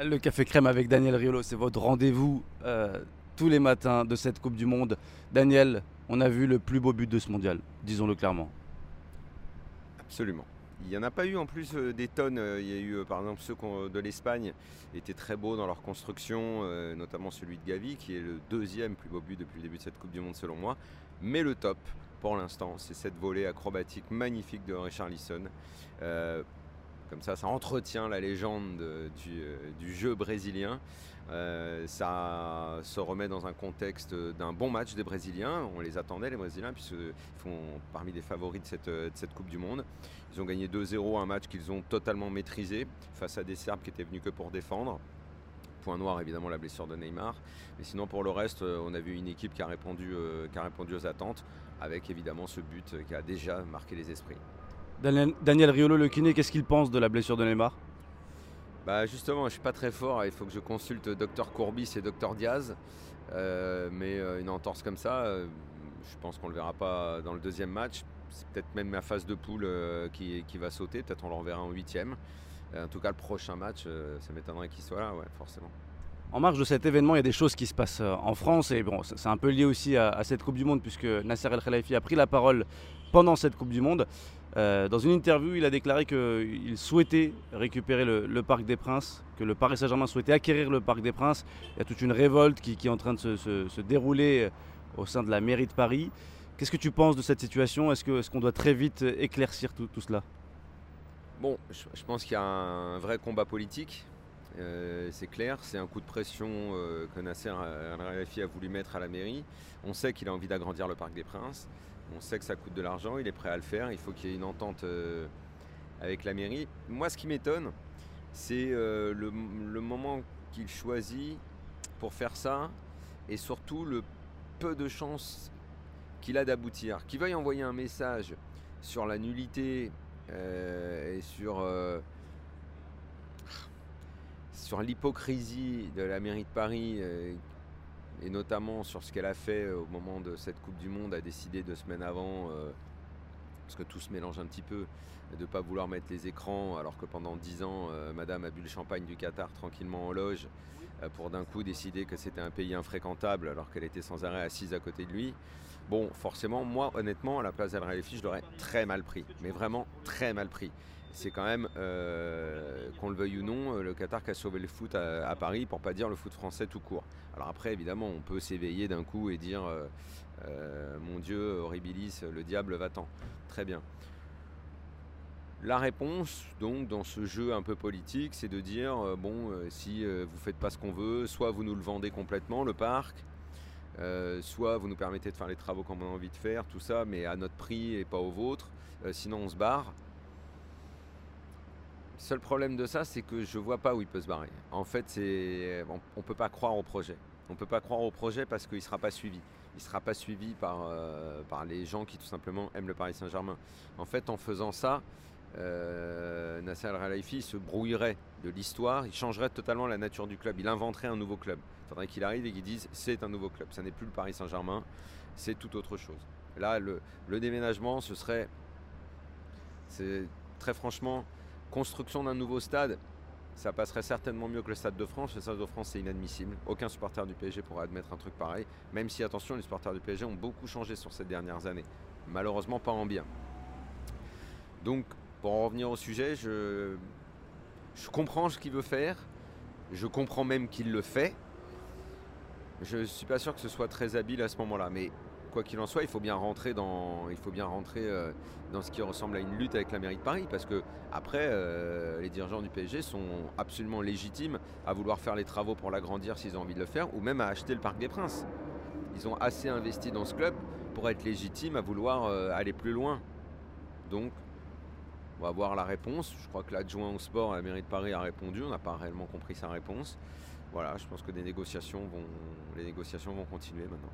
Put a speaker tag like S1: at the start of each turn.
S1: Le Café Crème avec Daniel Riolo, c'est votre rendez-vous euh, tous les matins de cette Coupe du Monde. Daniel, on a vu le plus beau but de ce mondial, disons-le clairement.
S2: Absolument. Il n'y en a pas eu en plus euh, des tonnes. Euh, il y a eu euh, par exemple ceux de l'Espagne étaient très beaux dans leur construction, notamment celui de Gavi qui est le deuxième plus beau but depuis le début de cette Coupe du Monde selon moi. Mais le top pour l'instant, c'est cette volée acrobatique magnifique de Richarlison. Comme ça, ça entretient la légende du, jeu brésilien. Euh, ça se remet dans un contexte d'un bon match des Brésiliens. On les attendait, les Brésiliens, puisqu'ils font parmi les favoris de cette, de cette Coupe du Monde. Ils ont gagné 2-0, un match qu'ils ont totalement maîtrisé face à des Serbes qui étaient venus que pour défendre. Point noir, évidemment, la blessure de Neymar. Mais sinon, pour le reste, euh, on a vu une équipe euh, qui a répondu aux attentes, avec évidemment ce but qui a déjà marqué les esprits.
S1: Daniel, Riolo, le kiné, qu'est-ce qu'il pense de la blessure de Neymar?
S2: Bah justement, je suis pas très fort. Il faut que je consulte Dr Courbis et Dr Diaz. Euh, mais euh, une entorse comme ça, euh, je pense qu'on le verra pas dans le deuxième match. C'est peut-être même ma phase de poule qui, va sauter. Peut-être on le reverra en huitième. En tout cas, le prochain match, ça m'étonnerait qu'il soit là, ouais, forcément.
S1: En marge de cet événement, il y a des choses qui se passent en France et bon, c'est un peu lié aussi à, à, cette Coupe du Monde puisque Nasser El Khelaifi a pris la parole pendant cette Coupe du Monde. Euh, dans une interview, il a déclaré qu'il souhaitait récupérer le, Parc des Princes, que le Paris Saint-Germain souhaitait acquérir le Parc des Princes. Il y a toute une révolte qui, est en train de se, dérouler euh, au sein de la mairie de Paris. Qu'est-ce que tu penses de cette situation? Est-ce qu'on doit très vite éclaircir tout, cela?
S2: Bon, je, pense qu'il y a un vrai combat politique. Euh, c'est clair, c'est un coup de pression que Nasser Al-Khelaifi a voulu mettre à la mairie. On sait qu'il a envie d'agrandir le Parc des Princes. On sait que ça coûte de l'argent, il est prêt à le faire, il faut qu'il y ait une entente euh, avec la mairie. Moi, ce qui m'étonne, c'est euh, le, moment qu'il choisit pour faire ça et surtout le peu de chances qu'il a d'aboutir. Qu'il veuille envoyer un message sur la nullité euh, et sur, sur l'hypocrisie de la mairie de Paris et notamment sur ce qu'elle a fait euh, au moment de cette Coupe du Monde, a décidé deux semaines avant, euh, parce que tout se mélange un petit peu, de ne pas vouloir mettre les écrans, alors que pendant dix ans, euh, Madame a bu le champagne du Qatar tranquillement en loge, pour d'un coup décider que c'était un pays infréquentable, alors qu'elle était sans arrêt assise à côté de lui. Bon, forcément, moi, honnêtement, à la place d'Al je l'aurais très mal pris, mais vraiment très mal pris c'est quand même, euh, qu'on le veuille ou non, euh, le Qatar qui a sauvé le foot à, Paris, pour pas dire le foot français tout court. Alors après, évidemment, on peut s'éveiller d'un coup et dire, euh, mon Dieu, horribilis, le diable va-t'en. Très bien. La réponse, donc, dans ce jeu un peu politique, c'est de dire, bon, si vous faites pas ce qu'on veut, soit vous nous le vendez complètement, le parc, soit vous nous permettez de faire les travaux qu'on a envie de faire, tout ça, mais à notre prix et pas au vôtre, sinon on se barre. Seul problème de ça, c'est que je vois pas où il peut se barrer. En fait, on, ne peut pas croire au projet. On peut pas croire au projet parce qu'il sera pas suivi. Il sera pas suivi par, euh, par les gens qui tout simplement aiment le Paris Saint-Germain. En fait, en faisant ça, euh, Nasser Al-Khelaifi se brouillerait de l'histoire, il changerait totalement la nature du club, il inventerait un nouveau club. Il faudrait qu'il arrive et qu'il dise c'est un nouveau club, ça n'est plus le Paris Saint-Germain, c'est tout autre chose. Là, le, le déménagement, ce serait, c'est très franchement, construction d'un nouveau stade, ça passerait certainement mieux que le Stade de France. Le Stade de France, c'est inadmissible. Aucun supporter du PSG pourrait admettre un truc pareil. Même si, attention, les supporters du PSG ont beaucoup changé sur ces dernières années. Malheureusement, pas en bien. Donc, pour en revenir au sujet, je, je comprends ce qu'il veut faire. Je comprends même qu'il le fait. Je ne suis pas sûr que ce soit très habile à ce moment-là. Mais quoi qu'il en soit, il faut bien rentrer dans, il faut bien rentrer euh, dans ce qui ressemble à une lutte avec la mairie de Paris, parce que après, euh, les dirigeants du PSG sont absolument légitimes à vouloir faire les travaux pour l'agrandir s'ils ont envie de le faire, ou même à acheter le Parc des Princes. Ils ont assez investi dans ce club pour être légitimes à vouloir euh, aller plus loin. Donc, on va voir la réponse. Je crois que l'adjoint au sport à la mairie de Paris a répondu. On n'a pas réellement compris sa réponse. Voilà, je pense que négociations vont, les négociations vont continuer maintenant.